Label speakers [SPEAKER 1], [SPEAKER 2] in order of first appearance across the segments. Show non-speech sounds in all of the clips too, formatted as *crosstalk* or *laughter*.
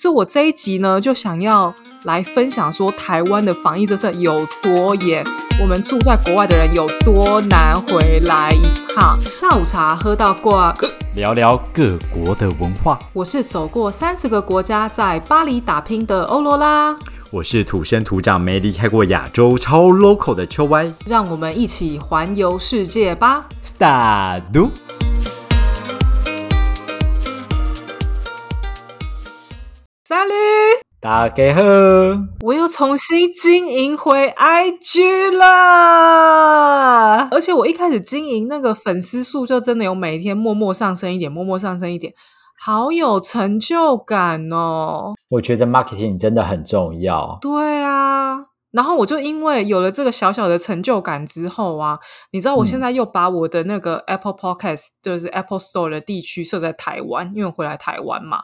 [SPEAKER 1] 所以我这一集呢就想要来分享说台湾的防疫政策有多严，我们住在国外的人有多难回来一趟。下午茶喝到挂，
[SPEAKER 2] 聊聊各国的文化。
[SPEAKER 1] 我是走过三十个国家，在巴黎打拼的欧罗拉，
[SPEAKER 2] 我是土生土长没离开过亚洲超 local 的秋歪。
[SPEAKER 1] 让我们一起环游世界吧。
[SPEAKER 2] Start！
[SPEAKER 1] 萨利，
[SPEAKER 2] 大家好，
[SPEAKER 1] 我又重新经营回 IG 了，而且我一开始经营那个粉丝数就真的有每天默默上升一点，默默上升一点，好有成就感哦。
[SPEAKER 2] 我觉得 marketing 真的很重要。
[SPEAKER 1] 对啊，然后我就因为有了这个小小的成就感之后啊，你知道我现在又把我的那个 Apple Podcast，、就是 Apple Store 的地区设在台湾，因为我回来台湾嘛，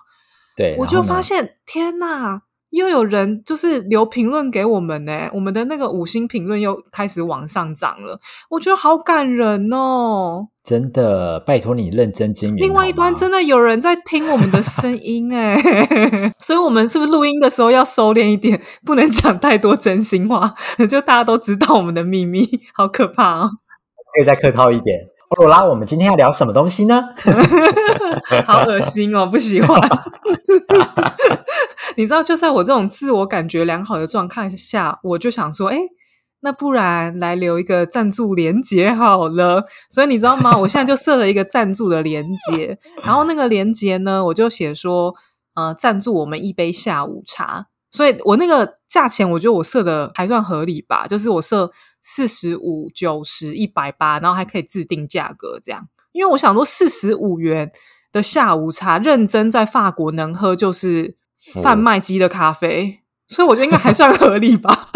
[SPEAKER 2] 对，
[SPEAKER 1] 我就发现天呐，又有人就是留评论给我们呢，我们的那个五星评论又开始往上涨了，我觉得好感人哦。
[SPEAKER 2] 真的拜托你认真经营。
[SPEAKER 1] 另外一端真
[SPEAKER 2] 的
[SPEAKER 1] 的有人在听我们的声音哎，*laughs* 所以我们是不是录音的时候要收敛一点，不能讲太多真心话，*laughs* 就大家都知道我们的秘密，好可怕哦。
[SPEAKER 2] 可以再客套一点。欧罗拉，我们今天要聊什么东西呢？*laughs*
[SPEAKER 1] 好恶心哦，不喜欢。*laughs* 你知道，就在我这种自我感觉良好的状态下，我就想说，哎，那不然来留一个赞助连接好了。所以你知道吗？*laughs* 我现在就设了一个赞助的连接，然后那个连接呢，我就写说，呃，赞助我们一杯下午茶。所以我那个价钱，我觉得我设的还算合理吧，就是我设四十五、九十、一百八，然后还可以自定价格这样。因为我想说，四十五元的下午茶，认真在法国能喝就是贩卖机的咖啡，所以我觉得应该还算合理吧。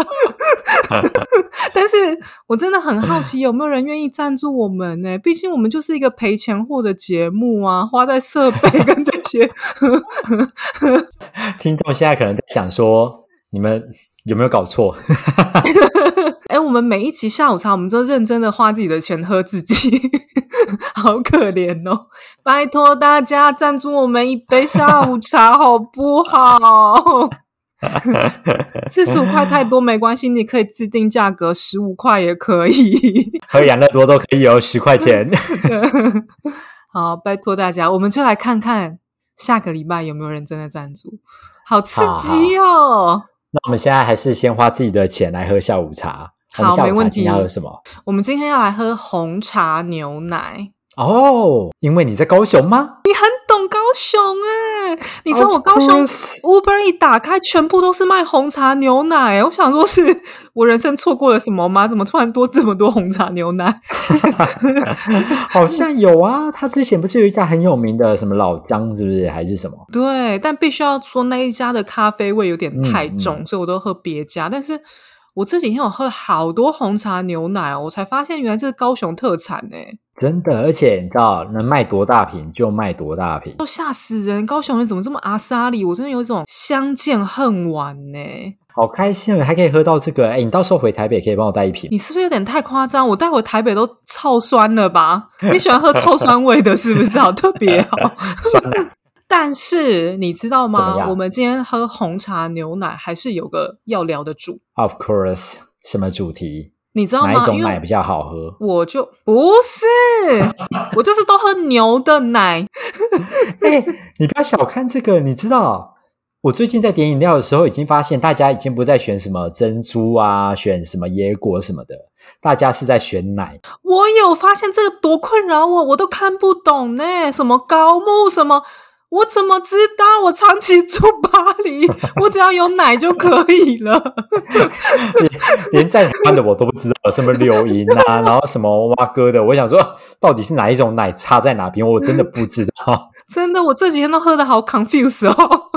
[SPEAKER 1] *laughs* 但是我真的很好奇，有没有人愿意赞助我们呢？毕竟我们就是一个赔钱货的节目啊，花在设备跟这些。*laughs*
[SPEAKER 2] 听众现在可能在想说，你们有没有搞错？*laughs*
[SPEAKER 1] 哎、我们每一期下午茶，我们都认真的花自己的钱喝自己，*laughs* 好可怜哦！拜托大家赞助我们一杯下午茶，好不好？*laughs* 四十五块太多没关系，你可以自定价格，十五块也可以。
[SPEAKER 2] 喝养乐多都可以哦十块钱。*laughs*
[SPEAKER 1] 好，拜托大家，我们就来看看下个礼拜有没有人真的赞助，好刺激哦！
[SPEAKER 2] 那我们现在还是先花自己的钱来喝下午茶。
[SPEAKER 1] 好没问题
[SPEAKER 2] 要喝什么？
[SPEAKER 1] 我们今天要来喝红茶牛奶。
[SPEAKER 2] 哦，因为你在高雄吗？
[SPEAKER 1] 你很懂高雄哎、你知道我高雄 Uber 一打开，全部都是卖红茶牛奶、欸。我想说，是 *laughs* 我人生错过了什么吗？怎么突然多这么多红茶牛奶？*laughs*
[SPEAKER 2] 好像有啊，他之前不是有一家很有名的什么老张，是不是还是什么？
[SPEAKER 1] 对，但必须要说那一家的咖啡味有点太
[SPEAKER 2] 嗯
[SPEAKER 1] 重，所以我都喝别家。但是我这几天我喝了好多红茶牛奶哦，我才发现原来这是高雄特产哎、
[SPEAKER 2] 真的，而且你知道能卖多大瓶就卖多大瓶。
[SPEAKER 1] 都吓死人！高雄人怎么这么阿莎里？我真的有一种相见恨晚呢、
[SPEAKER 2] 好开心哦，还可以喝到这个。哎，你到时候回台北可以帮我带一瓶。
[SPEAKER 1] 你是不是有点太夸张？我待会台北都臭酸了吧？你喜欢喝臭酸味的，是不是？好 *laughs* 特别哦。*laughs*
[SPEAKER 2] 酸的
[SPEAKER 1] 但是你知道
[SPEAKER 2] 怎
[SPEAKER 1] 吗我们今天喝红茶牛奶还是有个要聊的主
[SPEAKER 2] ，，Of course，什么主题？
[SPEAKER 1] 你知道吗？
[SPEAKER 2] 哪一种奶比较好喝？
[SPEAKER 1] 我就不是，*laughs* 我就是都喝牛的奶。*laughs*
[SPEAKER 2] 哎，你不要小看这个，你知道，我最近在点饮料的时候，已经发现大家已经不再选什么珍珠啊，选什么椰果什么的，大家是在选奶。
[SPEAKER 1] 我有发现这个多困扰我，我都看不懂呢。什么高木什么，我怎么知道？我长期住巴黎，*laughs* 我只要有奶就可以了。*laughs*
[SPEAKER 2] 连连在台湾的我都不知道什么柳银啊，然后什么蛙哥的，我想说到底是哪一种奶差在哪边，我真的不知道。*laughs*
[SPEAKER 1] 真的，我这几天都喝的好 confuse 哦。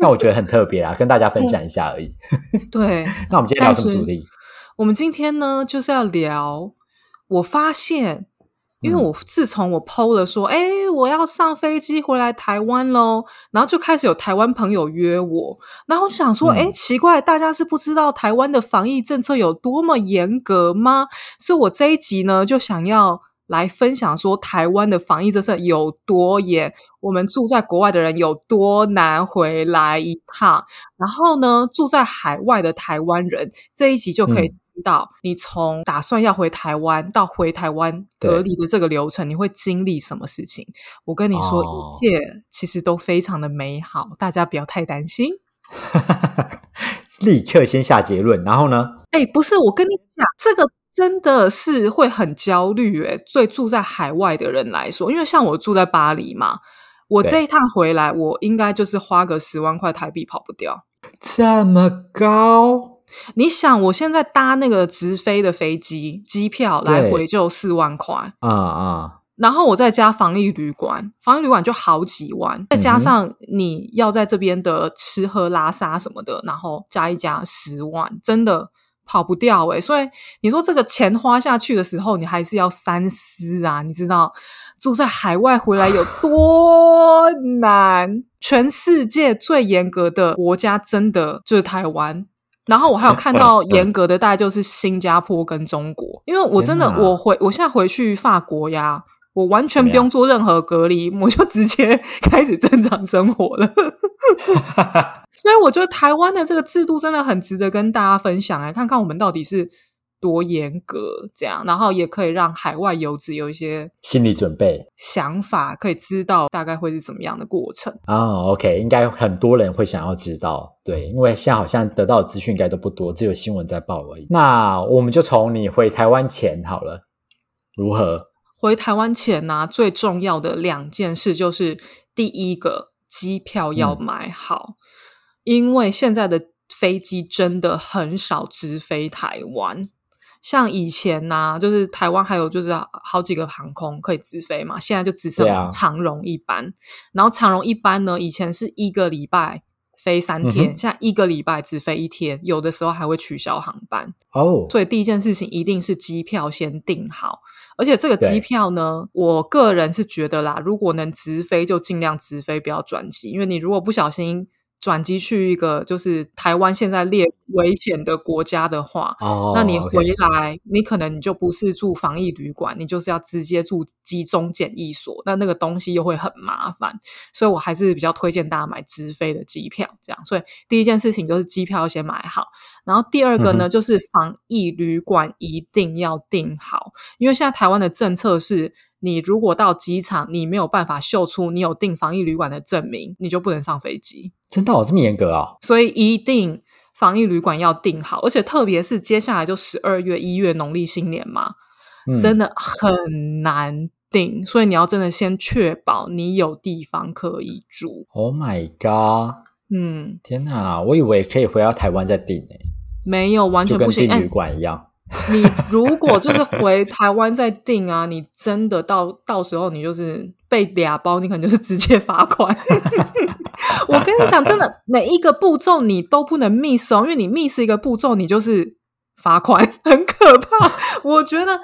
[SPEAKER 2] 那我觉得很特别啊，跟大家分享一下而已。
[SPEAKER 1] 对，
[SPEAKER 2] 那我们今天聊什么主题？
[SPEAKER 1] 我们今天呢就是要聊，我发现，因为
[SPEAKER 2] 嗯。
[SPEAKER 1] 我自从我 PO 了说，哎、我要上飞机回来台湾喽，然后就开始有台湾朋友约我，然后我就想说，
[SPEAKER 2] 嗯。
[SPEAKER 1] 哎、奇怪，大家是不知道台湾的防疫政策有多么严格吗？所以我这一集呢就想要来分享说台湾的防疫政策有多严，我们住在国外的人有多难回来一趟。然后呢，住在海外的台湾人这一集就可以听到，你从打算要回台湾到回台湾隔离的这个流程，你会经历什么事情？我跟你说，
[SPEAKER 2] 哦
[SPEAKER 1] 一切其实都非常的美好，大家不要太担心。*laughs*
[SPEAKER 2] 立刻先下结论，然后呢？
[SPEAKER 1] 哎，不是，我跟你讲，这个真的是会很焦虑诶，对住在海外的人来说，因为像我住在巴黎嘛，我这一趟回来，我应该就是花个十万块台币跑不掉。
[SPEAKER 2] 这么高？
[SPEAKER 1] 你想，我现在搭那个直飞的飞机，机票来回就四万块，
[SPEAKER 2] 啊啊！
[SPEAKER 1] 然后我再加防疫旅馆，防疫旅馆就好几万，再加上你要在这边的吃喝拉撒什么的，然后加一加十万，真的跑不掉诶、所以你说这个钱花下去的时候，你还是要三思啊！你知道住在海外回来有 *laughs* 多难？全世界最严格的国家真的就是台湾。然后我还有看到严格的，大概就是新加坡跟中国，因为我真的我回我现在回去法国呀，我完全不用做任何隔离，我就直接 *laughs* 开始正常生活了。*laughs* 所以我觉得台湾的这个制度真的很值得跟大家分享，来看看我们到底是多严格，这样，然后也可以让海外游子有一些
[SPEAKER 2] 心理准备
[SPEAKER 1] 想法，可以知道大概会是怎么样的过程。
[SPEAKER 2] 啊、o k 应该很多人会想要知道，对，因为现在好像得到的资讯应该都不多，只有新闻在报而已。那我们就从你回台湾前好了，如何？
[SPEAKER 1] 回台湾前呢、最重要的两件事就是第一个，机票要
[SPEAKER 2] 嗯
[SPEAKER 1] 买好，因为现在的飞机真的很少直飞台湾。像以前呐、就是台湾还有就是好几个航空可以直飞嘛，现在就只剩长荣一班。然后长荣一班呢，以前是一个礼拜飞三天，
[SPEAKER 2] 嗯
[SPEAKER 1] 现在一个礼拜只飞一天，有的时候还会取消航班。
[SPEAKER 2] 哦，
[SPEAKER 1] 所以第一件事情一定是机票先订好，而且这个
[SPEAKER 2] 对
[SPEAKER 1] 机票呢，我个人是觉得啦，如果能直飞就尽量直飞，不要转机，因为你如果不小心转机去一个就是台湾现在列危险的国家的话，
[SPEAKER 2] 哦，
[SPEAKER 1] 那你回来，你可能你就不是住防疫旅馆，你就是要直接住集中检疫所，那那个东西又会很麻烦，所以我还是比较推荐大家买直飞的机票。这样，所以第一件事情就是机票要先买好，然后第二个呢，
[SPEAKER 2] 嗯
[SPEAKER 1] 就是防疫旅馆一定要订好，因为现在台湾的政策是。你如果到机场，你没有办法秀出你有订防疫旅馆的证明，你就不能上飞机。
[SPEAKER 2] 真的哦，这么严格啊？
[SPEAKER 1] 所以一定防疫旅馆要订好，而且特别是接下来就十二月、一月农历新年嘛，
[SPEAKER 2] 嗯
[SPEAKER 1] 真的很难订，所以你要真的先确保你有地方可以住。
[SPEAKER 2] ，Oh my god！
[SPEAKER 1] 嗯，
[SPEAKER 2] 天哪，我以为可以回到台湾再订呢，
[SPEAKER 1] 没有完全不行。
[SPEAKER 2] 旅，馆一样。*laughs*
[SPEAKER 1] 你如果就是回台湾再订啊，你真的到到时候你就是被俩包，你可能就是直接罚款。*laughs* 我跟你讲，真的每一个步骤你都不能 miss 哦，因为你 miss 一个步骤，你就是罚款，很可怕。*laughs* 我觉得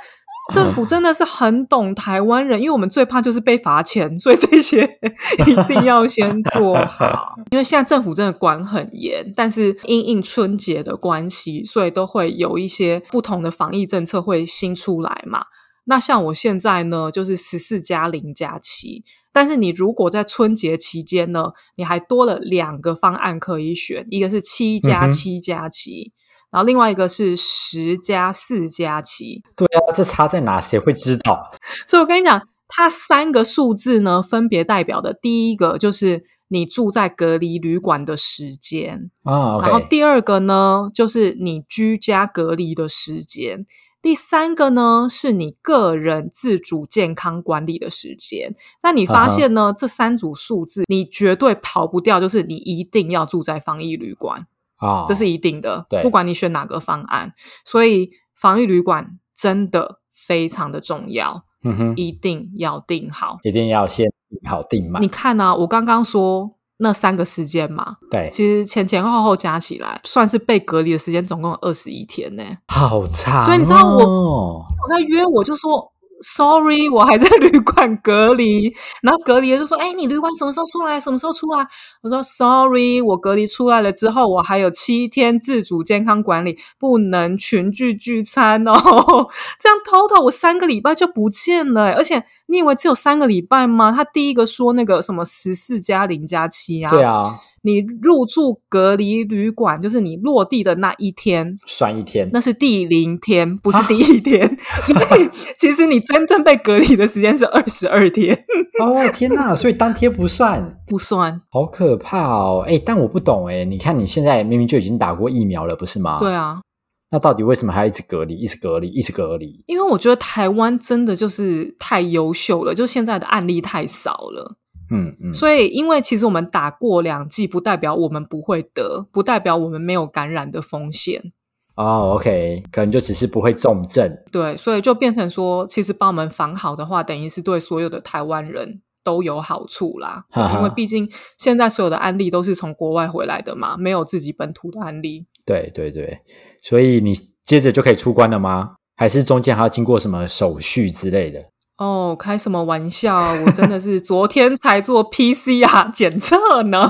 [SPEAKER 1] 政府真的是很懂台湾人，因为我们最怕就是被罚钱，所以这些 *laughs* 一定要先做好。*laughs* 因为现在政府真的管很严，但是因应春节的关系，所以都会有一些不同的防疫政策会新出来嘛。那像我现在呢，就是十四加零加七，但是你如果在春节期间呢，你还多了两个方案可以选，一个是七加七加七，然后另外一个是十加四加七。
[SPEAKER 2] 对啊，这差在哪？谁会知道？
[SPEAKER 1] 所以我跟你讲，它三个数字呢，分别代表的第一个就是你住在隔离旅馆的时间，
[SPEAKER 2] 啊
[SPEAKER 1] 然后第二个呢，就是你居家隔离的时间。第三个呢，是你个人自主健康管理的时间。那你发现呢，这三组数字你绝对跑不掉，就是你一定要住在防疫旅馆，
[SPEAKER 2] 啊，
[SPEAKER 1] 这是一定的。
[SPEAKER 2] 对
[SPEAKER 1] 不管你选哪个方案，所以防疫旅馆真的非常的重要，
[SPEAKER 2] 嗯哼，
[SPEAKER 1] 一定要定好。
[SPEAKER 2] 一定要先订好定满
[SPEAKER 1] 你。看啊，我刚刚说那三个时间嘛，
[SPEAKER 2] 对，
[SPEAKER 1] 其实前前后后加起来，算是被隔离的时间总共有二十一天呢。
[SPEAKER 2] 好长哦，
[SPEAKER 1] 所以你知道我我在约我就说：“Sorry，我还在旅馆隔离。”然后隔离的就说：“哎，你旅馆什么时候出来？什么时候出来？”我说：“Sorry，我隔离出来了之后，我还有七天自主健康管理，不能群聚聚餐哦。这样 total 我三个礼拜就不见了。而且你以为只有三个礼拜吗？他第一个说那个什么十四加零加七啊？
[SPEAKER 2] 对啊。”
[SPEAKER 1] 你入住隔离旅馆，就是你落地的那一天
[SPEAKER 2] 算一天，
[SPEAKER 1] 那是第零天，不是第一天。*laughs* 所以其实你真正被隔离的时间是二十二天。
[SPEAKER 2] 哦天哪！所以当天不算，
[SPEAKER 1] 不算，
[SPEAKER 2] 好可怕哦！哎，但我不懂哎，你看你现在明明就已经打过疫苗了，不是吗？
[SPEAKER 1] 对啊。
[SPEAKER 2] 那到底为什么还要一直隔离，一直隔离，一直隔离？
[SPEAKER 1] 因为我觉得台湾真的就是太优秀了，就现在的案例太少了。
[SPEAKER 2] 嗯嗯，
[SPEAKER 1] 所以因为其实我们打过两剂，不代表我们不会得，不代表我们没有感染的风险。
[SPEAKER 2] 哦，OK，可能就只是不会重症。
[SPEAKER 1] 对，所以就变成说，其实帮我们防好的话，等于是对所有的台湾人都有好处啦。因为毕竟现在所有的案例都是从国外回来的嘛，没有自己本土的案例。
[SPEAKER 2] 对对对，所以你接着就可以出关了吗？还是中间还要经过什么手续之类的？
[SPEAKER 1] 哦，开什么玩笑！我真的是昨天才做 PCR 检测呢。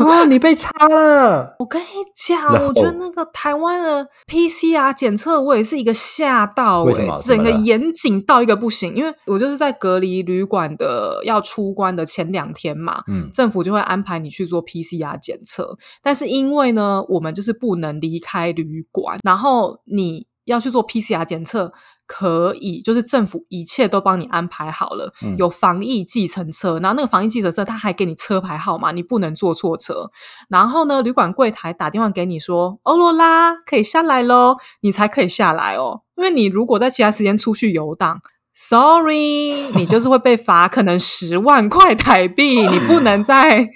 [SPEAKER 2] 哇，你被插了！
[SPEAKER 1] 我跟你讲，我觉得那个台湾的 PCR 检测，我也是一个吓到。
[SPEAKER 2] 为什么？
[SPEAKER 1] 整个严谨到一个不行，因为我就是在隔离旅馆的要出关的前两天嘛，嗯，政府就会安排你去做 PCR 检测。但是因为呢，我们就是不能离开旅馆，然后你要去做 PCR 检测。可以，就是政府一切都帮你安排好了，有防疫计程车，然后那个防疫计程车他还给你车牌号码，你不能坐错车。然后呢，旅馆柜台打电话给你说：“欧罗拉可以下来喽，你才可以下来哦。因为你如果在其他时间出去游荡，sorry，你就是会被罚可能十万块台币，你不能在。”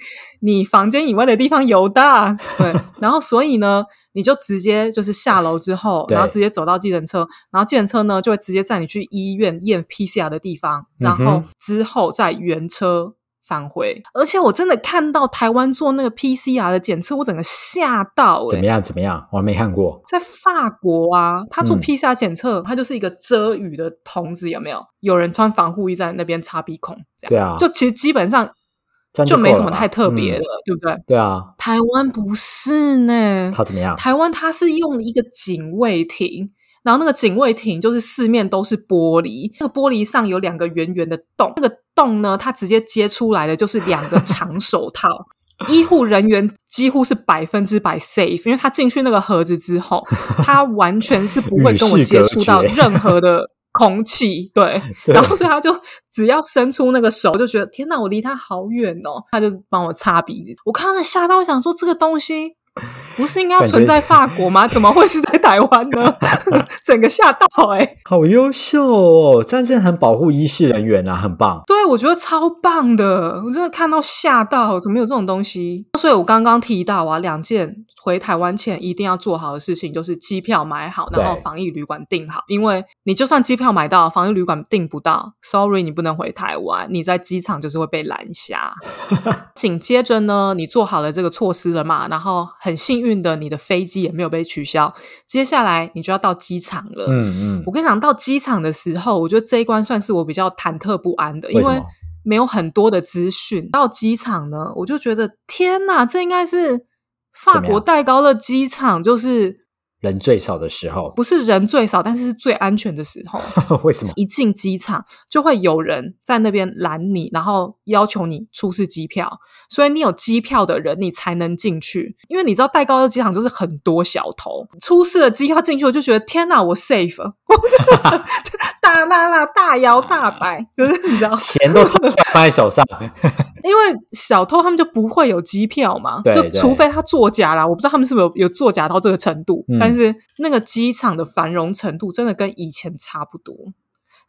[SPEAKER 1] 你房间以外的地方游荡，*laughs* 对，然后所以呢，你就直接就是下楼之后，然后直接走到计程车，然后计程车呢就会直接载你去医院验 PCR 的地方，然后之后再原车返回。而且我真的看到台湾做那个 PCR 的检测，我整个吓到。
[SPEAKER 2] 怎么样？怎么样？我还没看过。
[SPEAKER 1] 在法国啊，他做 PCR 检测，他就是一个遮雨的棚子，有没有？有人穿防护衣在那边擦鼻孔，这样。
[SPEAKER 2] 对啊，
[SPEAKER 1] 就其实基本上。
[SPEAKER 2] 就
[SPEAKER 1] 没什么太特别的，对不对？
[SPEAKER 2] 对啊，
[SPEAKER 1] 台湾不是呢。
[SPEAKER 2] 它怎么样？
[SPEAKER 1] 台湾它是用一个警卫亭，然后那个警卫亭就是四面都是玻璃，那个玻璃上有两个圆圆的洞，那个洞呢，它直接接出来的就是两个长手套。医护人员几乎是百分之百 safe，因为他进去那个盒子之后，他完全是不会跟我接触到任何的。空气对，然后所以他就只要伸出那个手，就觉得天哪，我离他好远哦，他就帮我擦鼻子。我看到吓到，我想说这个东西不是应该存在法国吗？*laughs* 怎么会是在台湾呢？*laughs* 整个吓到哎，
[SPEAKER 2] 好优秀哦，真的很保护医事人员啊，很棒。
[SPEAKER 1] 对，我觉得超棒的，我真的看到吓到，怎么有这种东西？所以我刚刚提到啊，两件。回台湾前一定要做好的事情就是机票买好，然后防疫旅馆订好。因为你就算机票买到，防疫旅馆订不到，sorry，你不能回台湾，你在机场就是会被拦下。*laughs* 紧接着呢，你做好了这个措施了嘛？然后很幸运的，你的飞机也没有被取消。接下来你就要到机场了。嗯嗯，我跟你讲，到机场的时候，我觉得这一关算是我比较忐忑不安的，因为没有很多的资讯。到机场呢，我就觉得天哪，这应该是。法国戴高乐机场就是
[SPEAKER 2] 人最少的时候，
[SPEAKER 1] 不是人最少，但是是最安全的时候。*laughs*
[SPEAKER 2] 为什么？
[SPEAKER 1] 一进机场就会有人在那边拦你，然后要求你出示机票，所以你有机票的人你才能进去。因为你知道戴高乐机场就是很多小偷，出示了机票进去，我就觉得天哪，我 safe，我 *laughs* 大拉拉大摇大摆，*laughs* 就是你知道
[SPEAKER 2] 钱都放在手上。*laughs*
[SPEAKER 1] 因为小偷他们就不会有机票嘛，就除非他作假啦。我不知道他们是不是有有作假到这个程度，但是那个机场的繁荣程度真的跟以前差不多，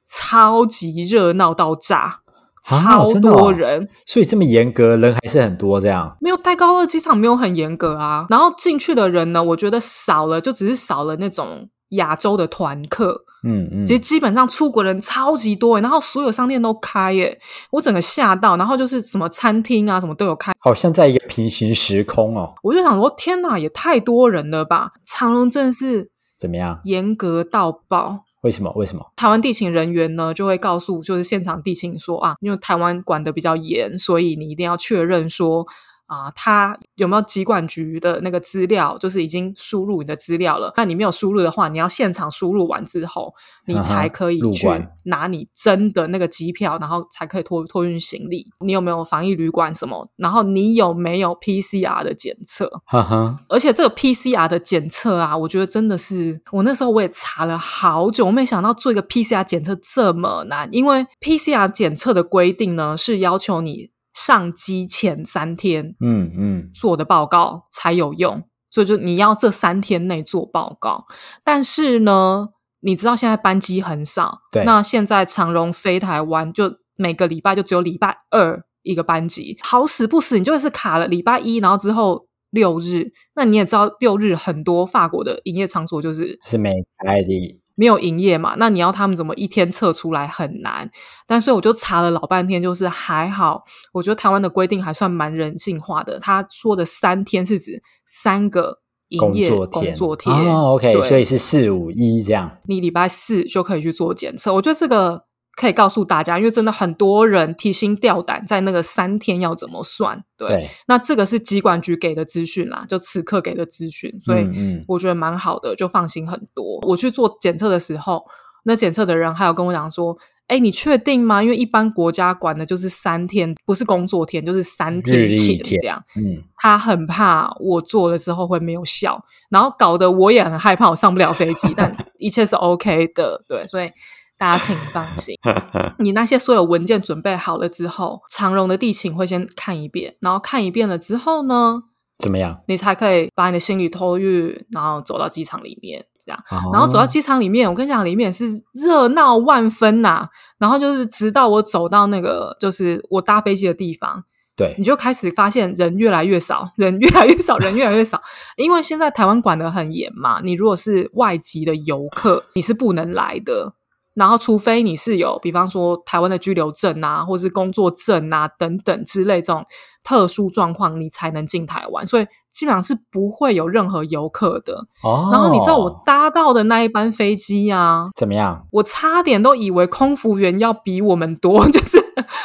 [SPEAKER 1] 超级热闹到炸，超多人，
[SPEAKER 2] 所以这么严格，人还是很多这样。
[SPEAKER 1] 没有戴高乐机场没有很严格啊，然后进去的人呢，我觉得少了，就只是少了那种。亚洲的团客，嗯嗯，其实基本上出国人超级多，然后所有商店都开耶，我整个吓到，然后就是什么餐厅啊，什么都有开，
[SPEAKER 2] 好像在一个平行时空哦。
[SPEAKER 1] 我就想说，天哪，也太多人了吧！长隆真的是
[SPEAKER 2] 怎么样？
[SPEAKER 1] 严格到爆。
[SPEAKER 2] 为什么？为什么？
[SPEAKER 1] 台湾地勤人员呢就会告诉就是现场地勤说啊，因为台湾管的比较严，所以你一定要确认说。啊，他有没有疾管局的那个资料？就是已经输入你的资料了。那你没有输入的话，你要现场输入完之后，你才可以去拿你真的那个机票，然后才可以托托运行李。你有没有防疫旅馆什么？然后你有没有 PCR 的检测？
[SPEAKER 2] 哈哈。
[SPEAKER 1] 而且这个 PCR 的检测啊，我觉得真的是，我那时候我也查了好久，我没想到做一个 PCR 检测这么难。因为 PCR 检测的规定呢，是要求你。上机前三天，
[SPEAKER 2] 嗯嗯，
[SPEAKER 1] 做的报告才有用，所以就你要这三天内做报告。但是呢，你知道现在班机很少，
[SPEAKER 2] 对，
[SPEAKER 1] 那现在长荣飞台湾就每个礼拜就只有礼拜二一个班机，好死不死，你就是卡了礼拜一，然后之后六日，那你也知道六日很多法国的营业场所就是
[SPEAKER 2] 是没开的。
[SPEAKER 1] 没有营业嘛？那你要他们怎么一天测出来很难？但是我就查了老半天，就是还好。我觉得台湾的规定还算蛮人性化的。他说的三天是指三个营业工作天
[SPEAKER 2] ，OK，所以是四五一这样。
[SPEAKER 1] 你礼拜四就可以去做检测。我觉得这个。可以告诉大家，因为真的很多人提心吊胆，在那个三天要怎么算？对，那这个是机管局给的资讯啦，就此刻给的资讯，所以我觉得蛮好的，就放心很多。我去做检测的时候，那检测的人还有跟我讲说：“哎，你确定吗？因为一般国家管的就是三天，不是工作天，就是三天前这样。”
[SPEAKER 2] 嗯，
[SPEAKER 1] 他很怕我做了之后会没有效，然后搞得我也很害怕，我上不了飞机。但一切是 OK 的，对，所以。大家请放心，*laughs* 你那些所有文件准备好了之后，长荣的地勤会先看一遍，然后看一遍了之后呢，
[SPEAKER 2] 怎么样？
[SPEAKER 1] 你才可以把你的行李托运，然后走到机场里面，这样，然后走到机场里面，我跟你讲，里面是热闹万分呐。然后就是直到我走到那个，就是我搭飞机的地方，
[SPEAKER 2] 对，
[SPEAKER 1] 你就开始发现人越来越少，人越来越少，人越来越少，*laughs* 因为现在台湾管得很严嘛。你如果是外籍的游客，你是不能来的。然后，除非你是有，比方说台湾的居留证啊，或是工作证啊等等之类这种特殊状况，你才能进台湾。所以基本上是不会有任何游客的。
[SPEAKER 2] 哦。
[SPEAKER 1] 然后你知道我搭到的那一班飞机啊，
[SPEAKER 2] 怎么样？
[SPEAKER 1] 我差点都以为空服员要比我们多，*laughs* 就是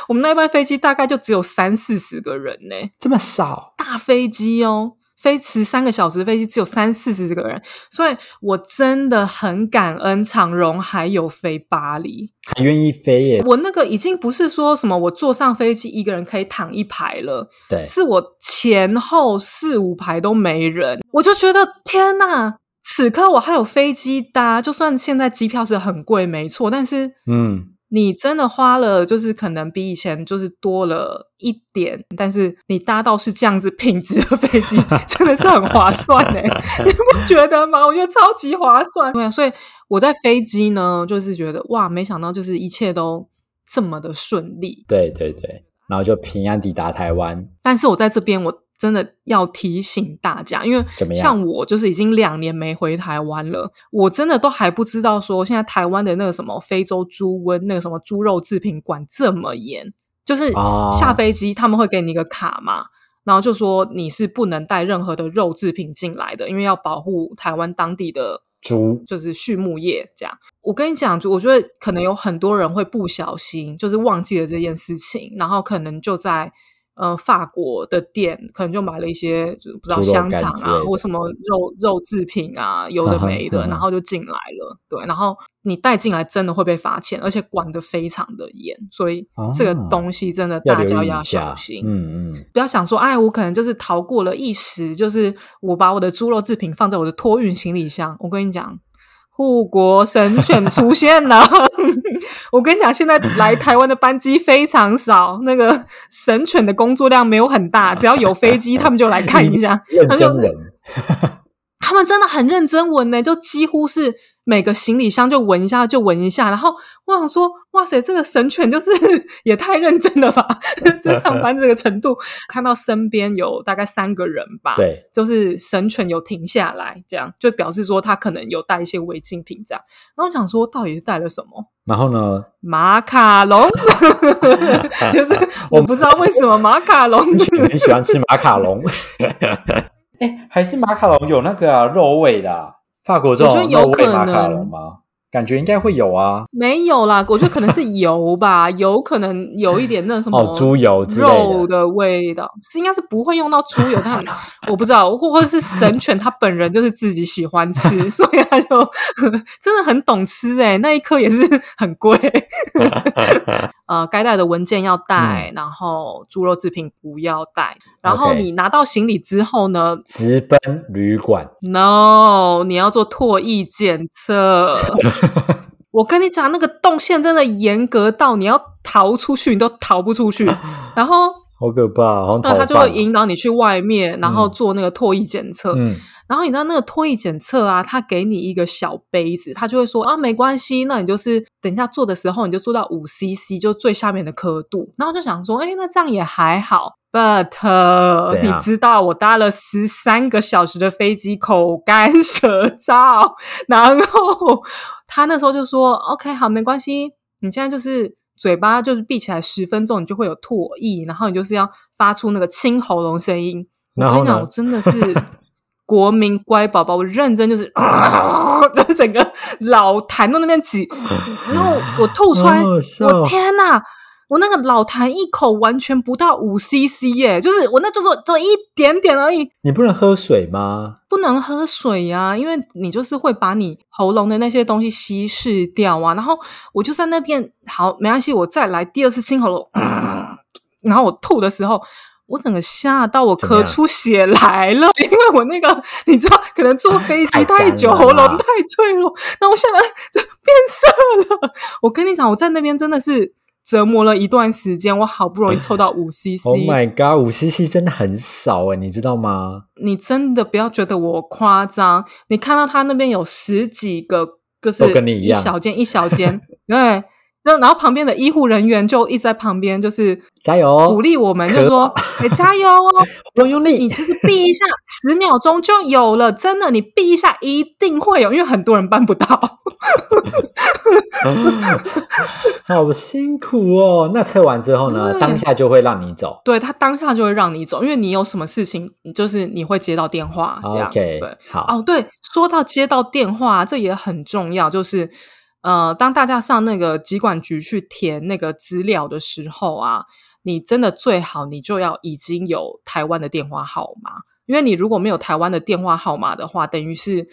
[SPEAKER 1] 我们那班飞机大概就只有三四十个人呢，
[SPEAKER 2] 这么少？
[SPEAKER 1] 大飞机哦。飞迟三个小时的飞机只有三四十个人，所以我真的很感恩长荣还有飞巴黎，
[SPEAKER 2] 还愿意飞耶。
[SPEAKER 1] 我那个已经不是说什么我坐上飞机一个人可以躺一排了，
[SPEAKER 2] 对，
[SPEAKER 1] 是我前后四五排都没人，我就觉得天呐，此刻我还有飞机搭，就算现在机票是很贵，没错，但是
[SPEAKER 2] 嗯。
[SPEAKER 1] 你真的花了，就是可能比以前就是多了一点，但是你搭到是这样子品质的飞机，*laughs* 真的是很划算哎，*laughs* 你不觉得吗？我觉得超级划算。对啊，所以我在飞机呢，就是觉得哇，没想到就是一切都这么的顺利。
[SPEAKER 2] 对对对，然后就平安抵达台湾。
[SPEAKER 1] 但是我在这边我。真的要提醒大家，因为像我就是已经两年没回台湾了，我真的都还不知道说现在台湾的那个什么非洲猪瘟那个什么猪肉制品管这么严，就是下飞机他们会给你一个卡嘛，然后就说你是不能带任何的肉制品进来的，因为要保护台湾当地的
[SPEAKER 2] 猪，
[SPEAKER 1] 就是畜牧业这样。我跟你讲，我觉得可能有很多人会不小心就是忘记了这件事情，然后可能就在。呃，法国的店可能就买了一些，就不知道香肠啊，或什么肉肉制品啊，有的没的，然后就进来了。对，然后你带进来真的会被罚钱，而且管的非常的严，所以这个东西真的大家要小心。
[SPEAKER 2] 嗯嗯，
[SPEAKER 1] 不要想说，哎，我可能就是逃过了一时，就是我把我的猪肉制品放在我的托运行李箱。我跟你讲。护国神犬出现了！*laughs* 我跟你讲，现在来台湾的班机非常少，那个神犬的工作量没有很大，只要有飞机，他们就来看一下。*laughs*
[SPEAKER 2] 认真闻，
[SPEAKER 1] 他们真的很认真闻呢，就几乎是。每个行李箱就闻一下，就闻一下，然后我想说，哇塞，这个神犬就是 *laughs* 也太认真了吧！*laughs* 这上班这个程度，*laughs* 看到身边有大概三个人吧，
[SPEAKER 2] 对，
[SPEAKER 1] 就是神犬有停下来，这样就表示说他可能有带一些违禁品，这样。然后想说，到底是带了什么？
[SPEAKER 2] 然后呢？
[SPEAKER 1] 马卡龙，就是我不知道为什么马卡龙
[SPEAKER 2] 很喜欢吃马卡龙。哎，还是马卡龙有那个肉味的。法国这种肉味马卡龙吗？感觉应该会有啊。
[SPEAKER 1] 没有啦，我觉得可能是油吧，*laughs* 油可能有一点那什么
[SPEAKER 2] 哦，猪油。
[SPEAKER 1] 肉的味道，是应该是不会用到猪油，但 *laughs* 我不知道，或或者是神犬它本人就是自己喜欢吃，*laughs* 所以它就真的很懂吃哎、那一颗也是很贵。呃，该带的文件要带，然后猪肉制品不要带。然后你拿到行李之后呢
[SPEAKER 2] 直奔旅馆
[SPEAKER 1] ，？No，你要做唾液检测。*laughs* 我跟你讲，那个动线真的严格到你要逃出去，你都逃不出去。*laughs* 然后，
[SPEAKER 2] 好可怕，
[SPEAKER 1] 那他就会引导你去外面，然后
[SPEAKER 2] 嗯
[SPEAKER 1] 做那个唾液检测。
[SPEAKER 2] 嗯，
[SPEAKER 1] 然后你知道那个唾液检测啊，他给你一个小杯子，他就会说啊，没关系，那你就是等一下做的时候，你就做到五 CC，就最下面的刻度。然后我就想说，哎，那这样也还好。But 你知道我搭了十三个小时的飞机，口干舌燥，然后他那时候就说，OK，好，没关系，你现在就是嘴巴就是闭起来十分钟，你就会有唾液，然后你就是要发出那个清喉咙声音。我跟你讲，我真的是国民乖宝宝，我认真就是，*laughs* 就整个老痰都那边挤，然后我吐出来，我天呐！我那个老痰一口完全不到五 CC 耶，就是我那就是只有一点点而已，
[SPEAKER 2] 你不能喝水吗？
[SPEAKER 1] 不能喝水呀、因为你就是会把你喉咙的那些东西稀释掉啊。然后我就在那边，好，没关系，我再来第二次清喉咙，然后我吐的时候。我整个吓到我咳出血来了，因为我那个你知道，可能坐飞机
[SPEAKER 2] 太
[SPEAKER 1] 久，喉咙太脆弱，那我现在就变色了。我跟你讲，我在那边真的是折磨了一段时间，我好不容易凑到五 *laughs* CC。
[SPEAKER 2] Oh my god，五 CC 真的很少哎，你知道吗？
[SPEAKER 1] 你真的不要觉得我夸张，你看到他那边有十几个，就是
[SPEAKER 2] 都跟你一样
[SPEAKER 1] 小间一小间，*laughs* 对，就然后旁边的医护人员就一直在旁边，就是
[SPEAKER 2] 加油，
[SPEAKER 1] 鼓励我们，就
[SPEAKER 2] 可
[SPEAKER 1] 说：“哎，加油哦！*laughs*
[SPEAKER 2] 喉咙用
[SPEAKER 1] 你。其实闭一下，*laughs* 十秒钟就有了，真的，你闭一下一定会有，因为很多人办不到。
[SPEAKER 2] 好辛苦哦！那测完之后呢？
[SPEAKER 1] 对
[SPEAKER 2] 当下就会让你走。
[SPEAKER 1] 对他当下就会让你走，因为你有什么事情，就是你会接到电话这样。
[SPEAKER 2] OK，
[SPEAKER 1] 对，
[SPEAKER 2] 好，
[SPEAKER 1] 哦，对，说到接到电话，这也很重要。就是呃，当大家上那个疾管局去填那个资料的时候啊，你真的最好你就要已经有台湾的电话号码，因为你如果没有台湾的电话号码的话，等于是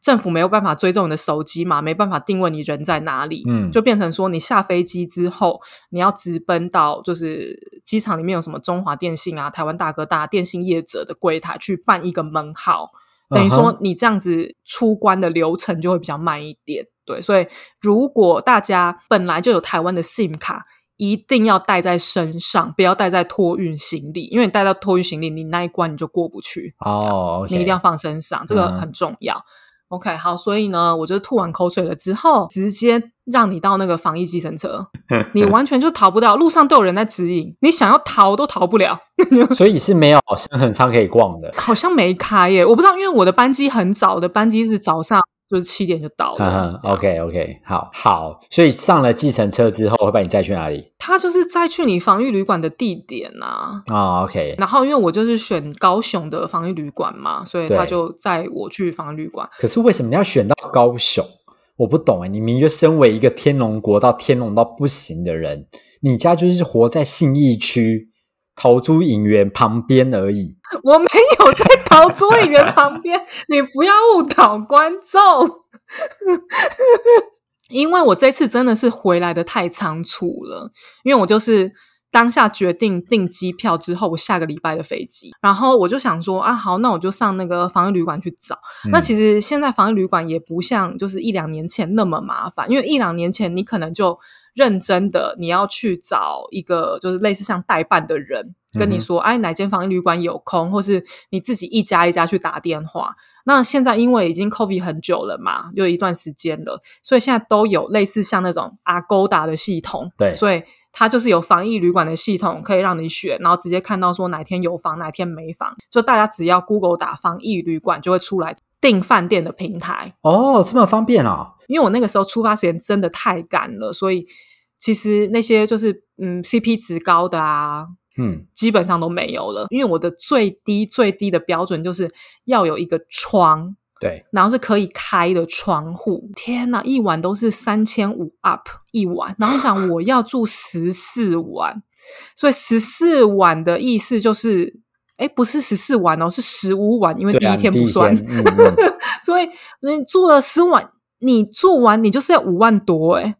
[SPEAKER 1] 政府没有办法追踪你的手机嘛，没办法定位你人在哪里，
[SPEAKER 2] 嗯
[SPEAKER 1] 就变成说你下飞机之后，你要直奔到就是机场里面有什么中华电信啊、台湾大哥大、电信业者的柜台去办一个门号。等于
[SPEAKER 2] 嗯
[SPEAKER 1] 说你这样子出关的流程就会比较慢一点，对，所以如果大家本来就有台湾的 SIM 卡，一定要带在身上，不要带在托运行李，因为你带到托运行李，你那一关你就过不去，
[SPEAKER 2] 哦
[SPEAKER 1] 你一定要放身上，这个
[SPEAKER 2] 嗯
[SPEAKER 1] 很重要。OK，好，所以呢，我就是吐完口水了之后，直接让你到那个防疫计程车，*laughs* 你完全就逃不掉，路上都有人在指引，你想要逃都逃不了。*laughs*
[SPEAKER 2] 所以是没有深恒仓可以逛的。
[SPEAKER 1] 好像没开耶，我不知道，因为我的班机很早，我的班机是早上就是七点就到
[SPEAKER 2] 嗯
[SPEAKER 1] 了。
[SPEAKER 2] 哼，OK OK，好好，所以上了计程车之后，会把你载去哪里？
[SPEAKER 1] 他就是再去你防御旅馆的地点呐、
[SPEAKER 2] 哦，OK，
[SPEAKER 1] 然后因为我就是选高雄的防御旅馆嘛，所以他就载我去防御旅馆。
[SPEAKER 2] 可是为什么你要选到高雄？我不懂哎，你明明就身为一个天龙国到天龙到不行的人，你家就是活在信义区逃出影员旁边而已。
[SPEAKER 1] 我没有在逃出影员旁边，*laughs* 你不要误导观众。*laughs* 因为我这次真的是回来的太仓促了，因为我就是当下决定订机票之后，我下个礼拜的飞机，然后我就想说啊，好，那我就上那个防疫旅馆去找。那其
[SPEAKER 2] 实
[SPEAKER 1] 实现在防疫旅馆也不像就是一两年前那么麻烦，因为一两年前你可能就认真的你要去找一个就是类似像代办的人跟你说，哎，哪间防疫旅馆有空，或是你自己一家一家去打电话。那现在因为已经 COVID 很久了嘛，有一段时间了，所以现在都有类似像那种 Agoda 的系统，
[SPEAKER 2] 对
[SPEAKER 1] 所以它就是有防疫旅馆的系统，可以让你选，然后直接看到说哪天有房，哪天没房，就大家只要 Google 打防疫旅馆，就会出来订饭店的平台。
[SPEAKER 2] 哦，这么方便啊！
[SPEAKER 1] 因为我那个时候出发时间真的太赶了，所以其实那些就是嗯 CP 值高的啊，
[SPEAKER 2] 嗯，
[SPEAKER 1] 基本上都没有了。因为我的最低最低的标准就是要有一个窗，
[SPEAKER 2] 对，
[SPEAKER 1] 然后是可以开的窗户。天哪，一晚都是三千五 up 一晚，然后想我要住十四晚，所以十四晚的意思就是，哎，不是十四晚哦，是十五晚，因为第一天不算，
[SPEAKER 2] 天嗯嗯。*laughs*
[SPEAKER 1] 所以你住了十晚，你住完你就是要五万多哎。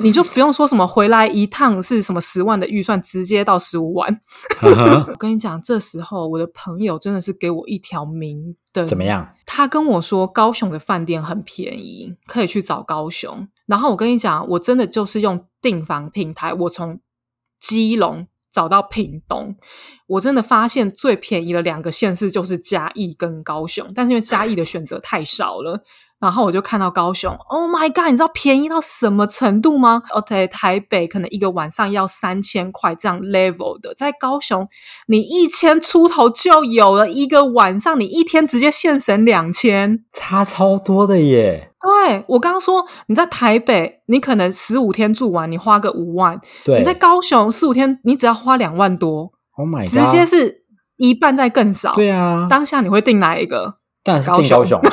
[SPEAKER 1] 你就不用说什么回来一趟是什么十万的预算，直接到十五万。*laughs* 我跟你讲，这时候我的朋友真的是给我一条明灯。
[SPEAKER 2] 怎么？样？
[SPEAKER 1] 他跟我说高雄的饭店很便宜，可以去找高雄。然后我跟你讲，我真的就是用订房平台，我从基隆找到屏东，我真的发现最便宜的两个县市就是嘉义跟高雄，但是因为嘉义的选择太少了。然后我就看到高雄，Oh my god！你知道便宜到什么程度吗？OK，台北可能一个晚上要三千块这样 level 的，在高雄你一千出头就有了一个晚上，你一天直接现省两千。
[SPEAKER 2] 差超多的耶！
[SPEAKER 1] 对我刚刚说，你在台北，你可能十五天住完，你花个五万；
[SPEAKER 2] 对，
[SPEAKER 1] 你在高雄十五天，你只要花两万多
[SPEAKER 2] ，Oh my God，
[SPEAKER 1] 直接是一半再更少。
[SPEAKER 2] 对啊，
[SPEAKER 1] 当下你会定哪一个？
[SPEAKER 2] 当然是
[SPEAKER 1] 高
[SPEAKER 2] 定高
[SPEAKER 1] 雄
[SPEAKER 2] 雄，*laughs*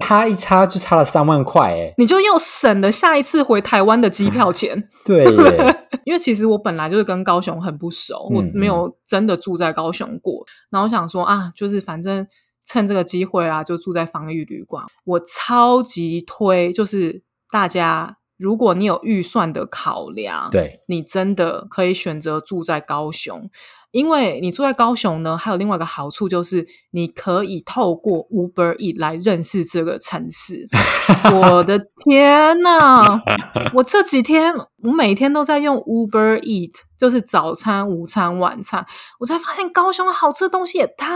[SPEAKER 2] 差一差就差了三万块哎，
[SPEAKER 1] 你就又省了下一次回台湾的机票钱。*laughs*
[SPEAKER 2] 对耶，*laughs*
[SPEAKER 1] 因为其实我本来就是跟高雄很不熟，
[SPEAKER 2] 嗯
[SPEAKER 1] 我没有真的住在高雄过。然后我想说啊，就是反正趁这个机会啊，就住在防疫旅馆。我超级推，就是大家如果你有预算的考量，
[SPEAKER 2] 对，
[SPEAKER 1] 你真的可以选择住在高雄。因为你住在高雄呢，还有另外一个好处就是，你可以透过 Uber E 来认识这个城市。*laughs* 我的天呐！我这几天我每天都在用 Uber Eat，就是早餐、午餐、晚餐，我才发现高雄好吃的东西也太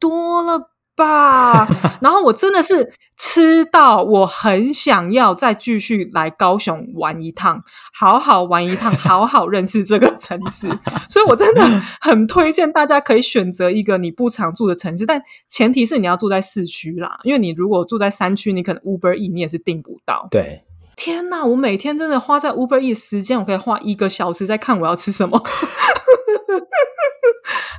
[SPEAKER 1] 多了吧！然后我真的是吃到我很想要再继续来高雄玩一趟，好好玩一趟，好好认识这个城市。所以我真的很推荐大家可以选择一个你不常住的城市，但前提是你要住在市区啦，因为你如果住在山区，你可能 Uber E 你也是订不到。
[SPEAKER 2] 对，
[SPEAKER 1] 天呐，我每天真的花在 Uber E 时间，我可以花一个小时在看我要吃什么，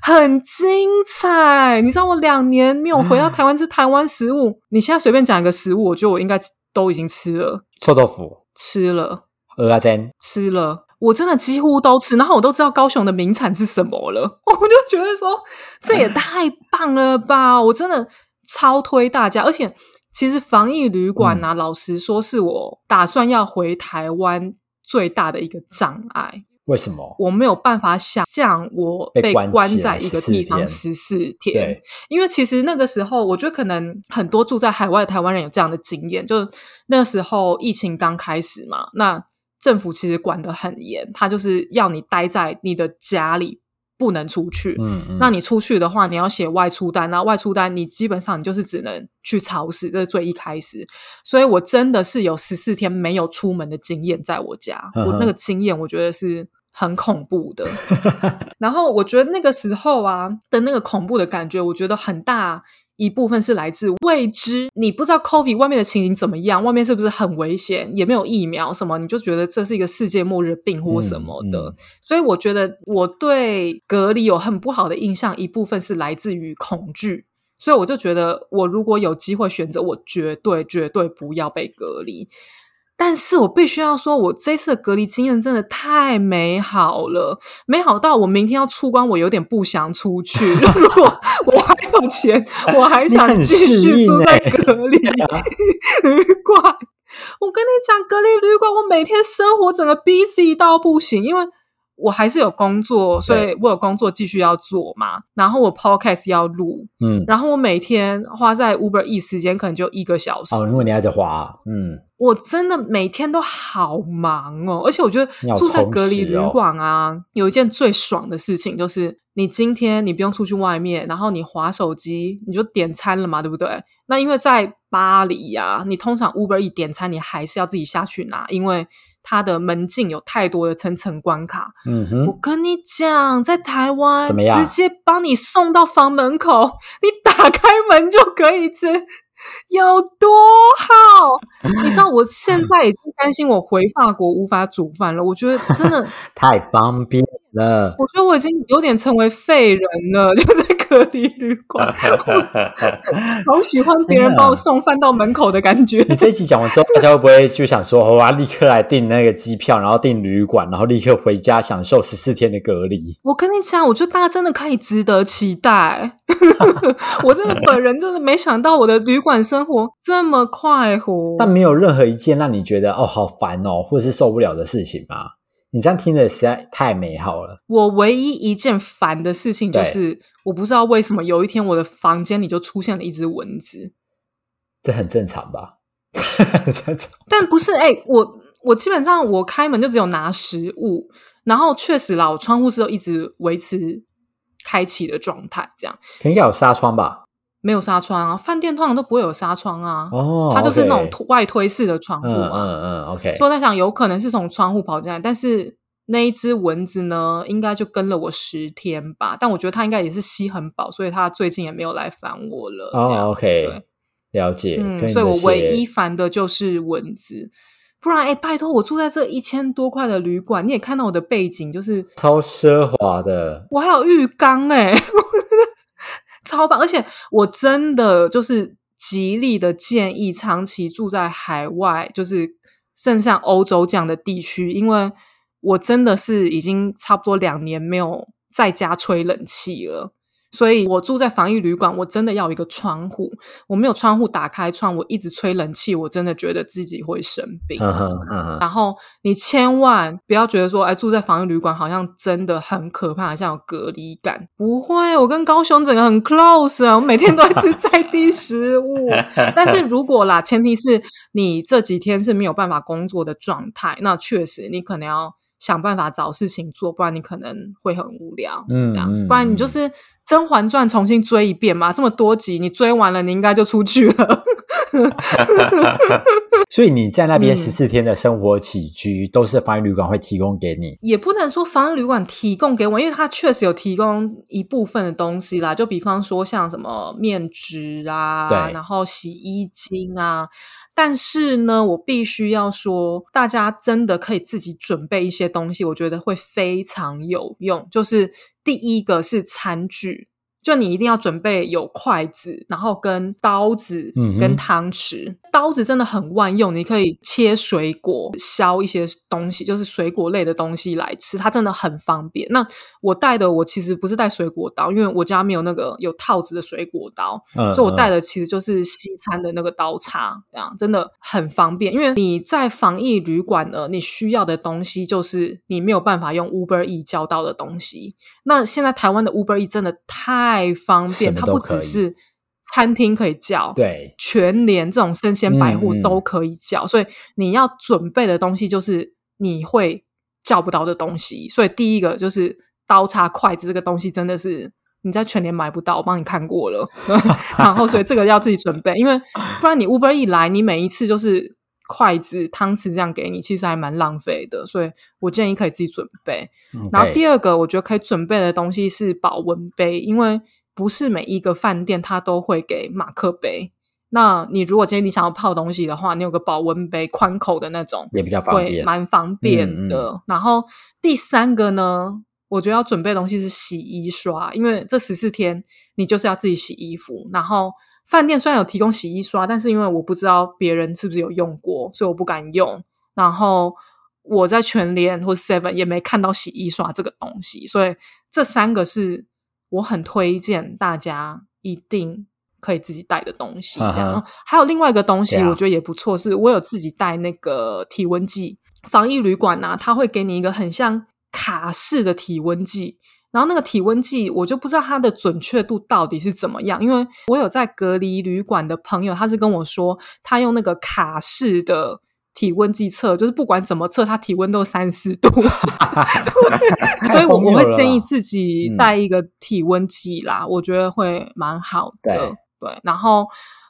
[SPEAKER 1] 很精彩。你知道我两年没有回到台湾吃台湾食物，你现在随便讲一个食物，我觉得我应该都已经吃了，
[SPEAKER 2] 臭豆腐、
[SPEAKER 1] 吃了，
[SPEAKER 2] 鹅啊煎，
[SPEAKER 1] 吃了。我真的几乎都吃，然后我都知道高雄的名产是什么了，*laughs* 我就觉得说这也太棒了吧！*laughs* 我真的超推大家，而且其实防疫旅馆啊，老实说是我打算要回台湾最大的一个障碍。
[SPEAKER 2] 为什么？
[SPEAKER 1] 我没有办法想象我被
[SPEAKER 2] 被关
[SPEAKER 1] 在一个地方十四天
[SPEAKER 2] 对，
[SPEAKER 1] 因为其实那个时候，我觉得可能很多住在海外的台湾人有这样的经验，就那时候疫情刚开始嘛，那政府其实管得很严，他就是要你待在你的家里，不能出去。
[SPEAKER 2] 嗯嗯，
[SPEAKER 1] 那你出去的话，你要写外出单，那外出单你基本上你就是只能去超市，这是最一开始。所以我真的是有十四天没有出门的经验，在我家，我那个经验我觉得是很恐怖的。*laughs* 然后我觉得那个时候啊的那个恐怖的感觉，我觉得很大。一部分是来自未知，你不知道 COVID 外面的情形怎么样，外面是不是很危险，也没有疫苗什么，你就觉得这是一个世界末日病或什么的。
[SPEAKER 2] 嗯嗯
[SPEAKER 1] 所以我觉得我对隔离有很不好的印象，一部分是来自于恐惧。所以我就觉得，我如果有机会选择，我绝对绝对不要被隔离。但是我必须要说，我这次的隔离经验真的太美好了，美好到我明天要出关，我有点不想出去。*laughs* 如果我还有钱，我还想继续住在
[SPEAKER 2] 欸
[SPEAKER 1] 隔离旅馆。*laughs* 我跟你讲，隔离旅馆，我每天生活整个 busy 到不行，因为我还是有工作，所以我有工作继续要做嘛。然后我 podcast 要录，
[SPEAKER 2] 嗯，
[SPEAKER 1] 然后我每天花在 Uber E 时间可能就一个小时。
[SPEAKER 2] 哦，如果你还在滑，嗯，
[SPEAKER 1] 我真的每天都好忙哦，而且我觉得住在隔离旅馆啊，有一件最爽的事情就是，你今天你不用出去外面，然后你划手机，你就点餐了嘛，对不对？那因为在巴黎呀、你通常 Uber E 点餐，你还是要自己下去拿，因为它的门禁有太多的层层关卡。
[SPEAKER 2] 嗯哼，
[SPEAKER 1] 我跟你讲，在台湾直接帮你送到房门口，你打开门就可以吃，*laughs* 有多好？你知道我现在已经担心我回法国无法煮饭了。我觉得真的 *laughs*
[SPEAKER 2] 太方便了。
[SPEAKER 1] 我觉得我已经有点成为废人了，*laughs* 就在隔离旅馆，*laughs* 好喜欢别人把我送饭到门口的感觉。
[SPEAKER 2] 你这一集讲完之后，大家会不会就想说，我要立刻来订那个机票，然后订旅馆，然后立刻回家享受十四天的隔离？
[SPEAKER 1] 我跟你讲，我觉得大家真的可以值得期待。*laughs* 我真的本人真的没想到我的旅馆生活这么快活，
[SPEAKER 2] 但没有任何一件让你觉得哦好烦哦，或者是受不了的事情吗？你这样听着实在太美好了。
[SPEAKER 1] 我唯一一件烦的事情就是，我不知道为什么有一天我的房间里就出现了一只蚊子，
[SPEAKER 2] 这很正常吧？*laughs*
[SPEAKER 1] 但不是哎、我我基本上我开门就只有拿食物，然后确实啦，我窗户是都一直维持开启的状态，这样
[SPEAKER 2] 应该有纱窗吧？
[SPEAKER 1] 没有纱窗啊。饭店通常都不会有纱窗啊，
[SPEAKER 2] 哦，
[SPEAKER 1] 它就是那种外推式的窗户
[SPEAKER 2] 嗯
[SPEAKER 1] 嘛。
[SPEAKER 2] 嗯嗯，OK，
[SPEAKER 1] 所以我在想，有可能是从窗户跑进来，但是那一只蚊子呢，应该就跟了我十天吧。但我觉得它应该也是吸很饱，所以它最近也没有来烦我了。
[SPEAKER 2] 哦，OK，
[SPEAKER 1] 对
[SPEAKER 2] 了解。
[SPEAKER 1] 嗯，所以我唯一烦的就是蚊子。不然，哎，拜托，我住在这一千多块的旅馆，你也看到我的背景，就是
[SPEAKER 2] 超奢华的，
[SPEAKER 1] 我还有浴缸哎、超棒！而且我真的就是极力的建议长期住在海外，就是甚至像欧洲这样的地区，因为我真的是已经差不多两年没有在家吹冷气了。所以我住在防疫旅馆，我真的要一个窗户。我没有窗户打开窗，我一直吹冷气，我真的觉得自己会生病。然后你千万不要觉得说，哎，住在防疫旅馆好像真的很可怕，像有隔离感。不会，我跟高雄整个很 close 啊，我每天都在吃 *laughs* 在地食物。但是如果啦，前提是你这几天是没有办法工作的状态，那确实你可能要想办法找事情做，不然你可能会很无聊。
[SPEAKER 2] 嗯
[SPEAKER 1] 这样
[SPEAKER 2] 嗯
[SPEAKER 1] 不然你就是《甄嬛传》重新追一遍嘛，这么多集，你追完了，你应该就出去了。*laughs*
[SPEAKER 2] 所以你在那边
[SPEAKER 1] 嗯
[SPEAKER 2] 十四天的生活起居都是防疫旅馆会提供给你。
[SPEAKER 1] 也不能说防疫旅馆提供给我，因为它确实有提供一部分的东西啦，就比方说像什么面纸啊，然后洗衣精啊。但是呢，我必须要说，大家真的可以自己准备一些东西，我觉得会非常有用。就是第一个是餐具。就你一定要准备有筷子，然后跟刀子
[SPEAKER 2] 嗯，
[SPEAKER 1] 跟汤匙。刀子真的很万用，你可以切水果、削一些东西，就是水果类的东西来吃，它真的很方便。那我带的，我其实不是带水果刀，因为我家没有那个有套子的水果刀，
[SPEAKER 2] 嗯
[SPEAKER 1] 所以我带
[SPEAKER 2] 嗯
[SPEAKER 1] 的其实就是西餐的那个刀叉，这样真的很方便。因为你在防疫旅馆呢，你需要的东西就是你没有办法用 Uber E 叫到的东西。那现在台湾的 Uber E 真的太方便，它不只是餐厅可以叫，
[SPEAKER 2] 对，
[SPEAKER 1] 全联这种生鲜百货都可以叫，所以你要准备的东西就是你会叫不到的东西。所以第一个就是刀叉、筷子这个东西真的是你在全年买不到，我帮你看过了。*laughs* 然后所以这个要自己准备，因为不然你 Uber 一来，你每一次就是筷子、汤匙这样给你，其实还蛮浪费的。所以我建议可以自己准备。然后第
[SPEAKER 2] 二
[SPEAKER 1] 二个，我觉得可以准备的东西是保温杯，因为不是每一个饭店它都会给马克杯。那你如果今天你想要泡东西的话，你有个保温杯，宽口的那种，
[SPEAKER 2] 也比较方
[SPEAKER 1] 会
[SPEAKER 2] 便。
[SPEAKER 1] 蛮方便
[SPEAKER 2] 嗯
[SPEAKER 1] 的。然后第三个呢，我觉得要准备的东西是洗衣刷，因为这十四天你就是要自己洗衣服。然后饭店虽然有提供洗衣刷，但是因为我不知道别人是不是有用过，所以我不敢用。然后我在全联或 Seven 也没看到洗衣刷这个东西，所以这三个是我很推荐大家一定可以自己带的东西。这样，还有另外一个东西，我觉得也不错，是我有自己带那个体温计。防疫旅馆呐、它会给你一个很像卡式的体温计。然后那个体温计，我就不知道它的准确度到底是怎么样，因为我有在隔离旅馆的朋友，他是跟我说，他用那个卡式的体温计测，就是不管怎么测，他体温都三四度，*laughs* *laughs* 所以我我会建议自己
[SPEAKER 2] 嗯
[SPEAKER 1] 带一个体温计啦，我觉得会蛮好的。
[SPEAKER 2] 对
[SPEAKER 1] 对，然后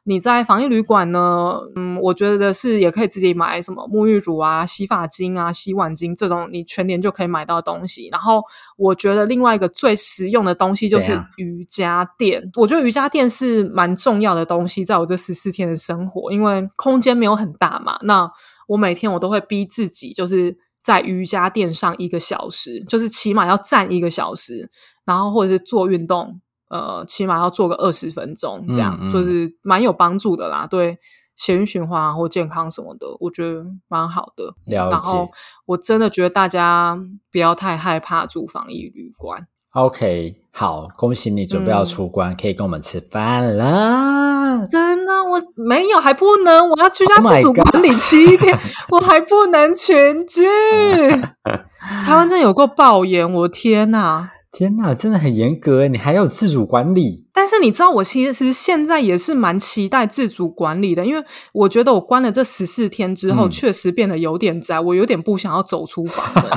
[SPEAKER 1] 你在防疫旅馆呢，嗯，我觉得是也可以自己买什么沐浴乳啊、洗发精啊、洗碗巾这种，你全年就可以买到的东西。然后我觉得另外一个最实用的东西就是瑜伽垫，我觉得瑜伽垫是蛮重要的东西，在我这十四天的生活，因为空间没有很大嘛，那我每天我都会逼自己就是。在瑜伽垫上一个小时，就是起码要站一个小时，然后或者是做运动，呃，起码要做个二十分钟，这样、
[SPEAKER 2] 嗯嗯
[SPEAKER 1] 就是蛮有帮助的啦，对血液循环啊或健康什么的，我觉得蛮好的。
[SPEAKER 2] 了
[SPEAKER 1] 然后
[SPEAKER 2] 解。
[SPEAKER 1] 我真的觉得大家不要太害怕住防疫旅馆。
[SPEAKER 2] OK，好，恭喜你准备要
[SPEAKER 1] 嗯
[SPEAKER 2] 出关，可以跟我们吃饭啦。
[SPEAKER 1] 真的，我没有，还不能，我要居家
[SPEAKER 2] Oh
[SPEAKER 1] 自主管理七天 *laughs* 我还不能全剧。*laughs* 台湾真有过爆炎，我天呐！
[SPEAKER 2] 天哪，真的很严格耶，你还有自主管理。
[SPEAKER 1] 但是你知道，我其实现在也是蛮期待自主管理的，因为我觉得我关了这十四天之后，
[SPEAKER 2] 嗯
[SPEAKER 1] 确实变得有点宅，我有点不想要走出房门。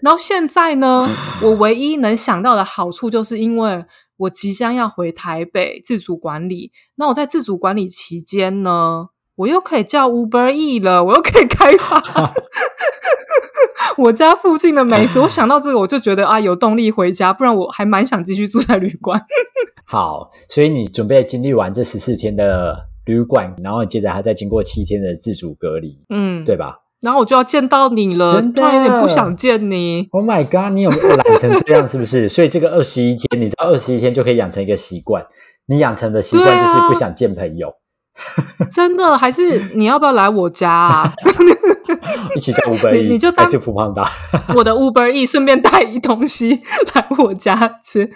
[SPEAKER 1] 然后现在呢，我唯一能想到的好处，就是因为我即将要回台北自主管理，那我在自主管理期间呢，我又可以叫 Uber E 了，我又可以开发 *laughs* *laughs* 我家附近的美食。我想到这个，我就觉得啊，有动力回家，不然我还蛮想继续住在旅馆。*laughs*
[SPEAKER 2] 好，所以你准备经历完这十四天的旅馆，然后接着还再经过七天的自主隔离，
[SPEAKER 1] 嗯，
[SPEAKER 2] 对吧
[SPEAKER 1] 然后我就要见到你了，突然有点不想见你。
[SPEAKER 2] ？Oh my god，你有没有懒成这样？是不是？所以这个二十一天，你知道二十一天就可以养成一个习惯。你养成的习惯就是不想见朋友，*laughs*
[SPEAKER 1] 真的，还是你要不要来我家啊？*laughs*
[SPEAKER 2] 一起叫五百亿，
[SPEAKER 1] 你你就当
[SPEAKER 2] 还是福胖达。*laughs*
[SPEAKER 1] 我的 Uber E 顺便带一东西来我家吃。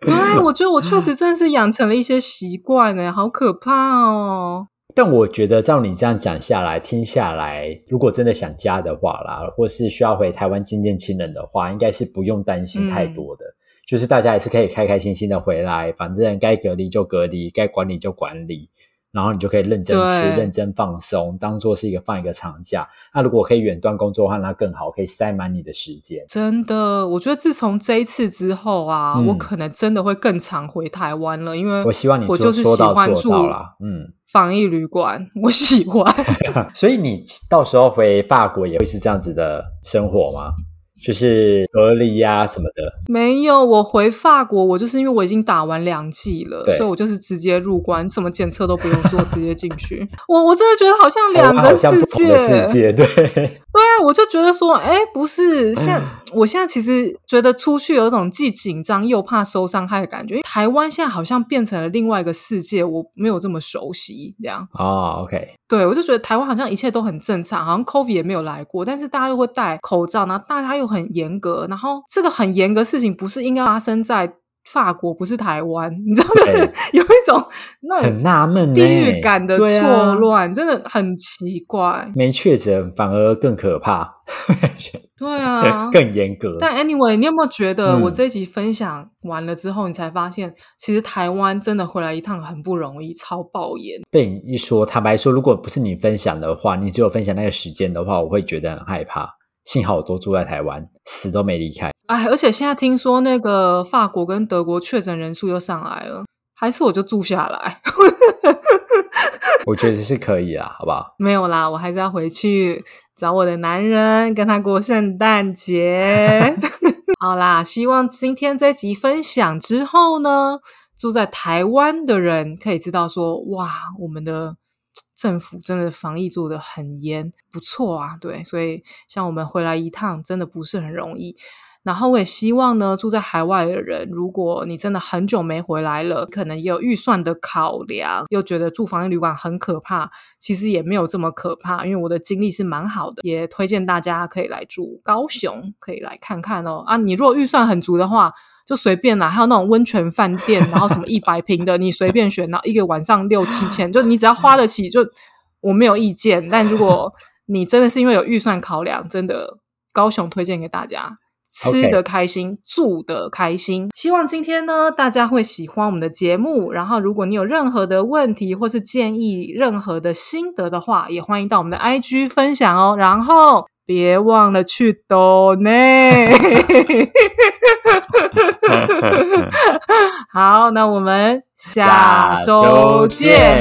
[SPEAKER 1] 对，我觉得我确实真的是养成了一些习惯呢，好可怕哦。
[SPEAKER 2] 但我觉得照你这样讲下来、听下来，如果真的想家的话啦，或是需要回台湾见见亲人的话，应该是不用担心太多的。就是大家也是可以开开心心的回来，反正该隔离就隔离，该管理就管理，然后你就可以认真吃、
[SPEAKER 1] 对
[SPEAKER 2] 认真放松，当做是一个放一个长假。那如果可以远端工作的话，那更好，可以塞满你的时间。
[SPEAKER 1] 真的，我觉得自从这一次之后啊，
[SPEAKER 2] 嗯
[SPEAKER 1] 我可能真的会更常回台湾了，因为
[SPEAKER 2] 我希望你说
[SPEAKER 1] 我就是喜欢住
[SPEAKER 2] 做到啦，嗯。
[SPEAKER 1] 防疫旅馆，我喜欢。*laughs*
[SPEAKER 2] 所以你到时候回法国也会是这样子的生活吗？就是隔离呀、什么的。
[SPEAKER 1] 没有，我回法国，我就是因为我已经打完两剂了，所以我就是直接入关，什么检测都不用做，直接进去。*laughs* 我我真的觉得好像两个世界，
[SPEAKER 2] 的世界，对，
[SPEAKER 1] 对啊，我就觉得说，哎，不是，现在 *laughs* 我现在其实觉得出去有一种既紧张又怕受伤害的感觉。因为台湾现在好像变成了另外一个世界，我没有这么熟悉，这样。
[SPEAKER 2] 哦，OK，
[SPEAKER 1] 对，我就觉得台湾好像一切都很正常，好像 COVID 也没有来过，但是大家又会戴口罩，然后大家又很严格，然后这个很严格的事情不是应该发生在法国，不是台湾，*laughs* 你知道吗？*laughs* 有一种那
[SPEAKER 2] 很纳闷呢，
[SPEAKER 1] 地域感的错乱，真的很奇怪。
[SPEAKER 2] 没确诊反而更可怕，
[SPEAKER 1] 对啊，
[SPEAKER 2] 更严格。
[SPEAKER 1] 但 anyway，你有没有觉得
[SPEAKER 2] 嗯
[SPEAKER 1] 我这一集分享完了之后，你才发现其实台湾真的回来一趟很不容易，超爆炎。
[SPEAKER 2] 被你一说，坦白说，如果不是你分享的话，你只有分享那个时间的话，我会觉得很害怕。幸好我都住在台湾，死都没离开。
[SPEAKER 1] 哎，而且现在听说那个法国跟德国确诊人数又上来了，还是我就住下来。
[SPEAKER 2] 我觉得是可以啦，好不好？
[SPEAKER 1] 没有啦，我还是要回去找我的男人，跟他过圣诞节。*laughs* 好啦，希望今天这集分享之后呢，住在台湾的人可以知道说，哇，我们的政府真的防疫做得很严，不错啊。对，所以像我们回来一趟，真的不是很容易。然后我也希望呢，住在海外的人，如果你真的很久没回来了，可能也有预算的考量，又觉得住防疫旅馆很可怕，其实也没有这么可怕，因为我的经历是蛮好的，也推荐大家可以来住高雄，可以来看看哦。啊，你如果预算很足的话，就随便啦，还有那种温泉饭店，然后什么一百 *laughs* 平的，你随便选，然后一个晚上六七千，就你只要花得起，就我没有意见。但如果 *laughs* 你真的是因为有预算考量，真的高雄推荐给大家。吃的开心住的开心。希望今天呢，大家会喜欢我们的节目。然后，如果你有任何的问题或是建议、任何的心得的话，也欢迎到我们的 IG 分享哦。然后别忘了去抖内。*laughs* 好，那我们下周
[SPEAKER 2] 见。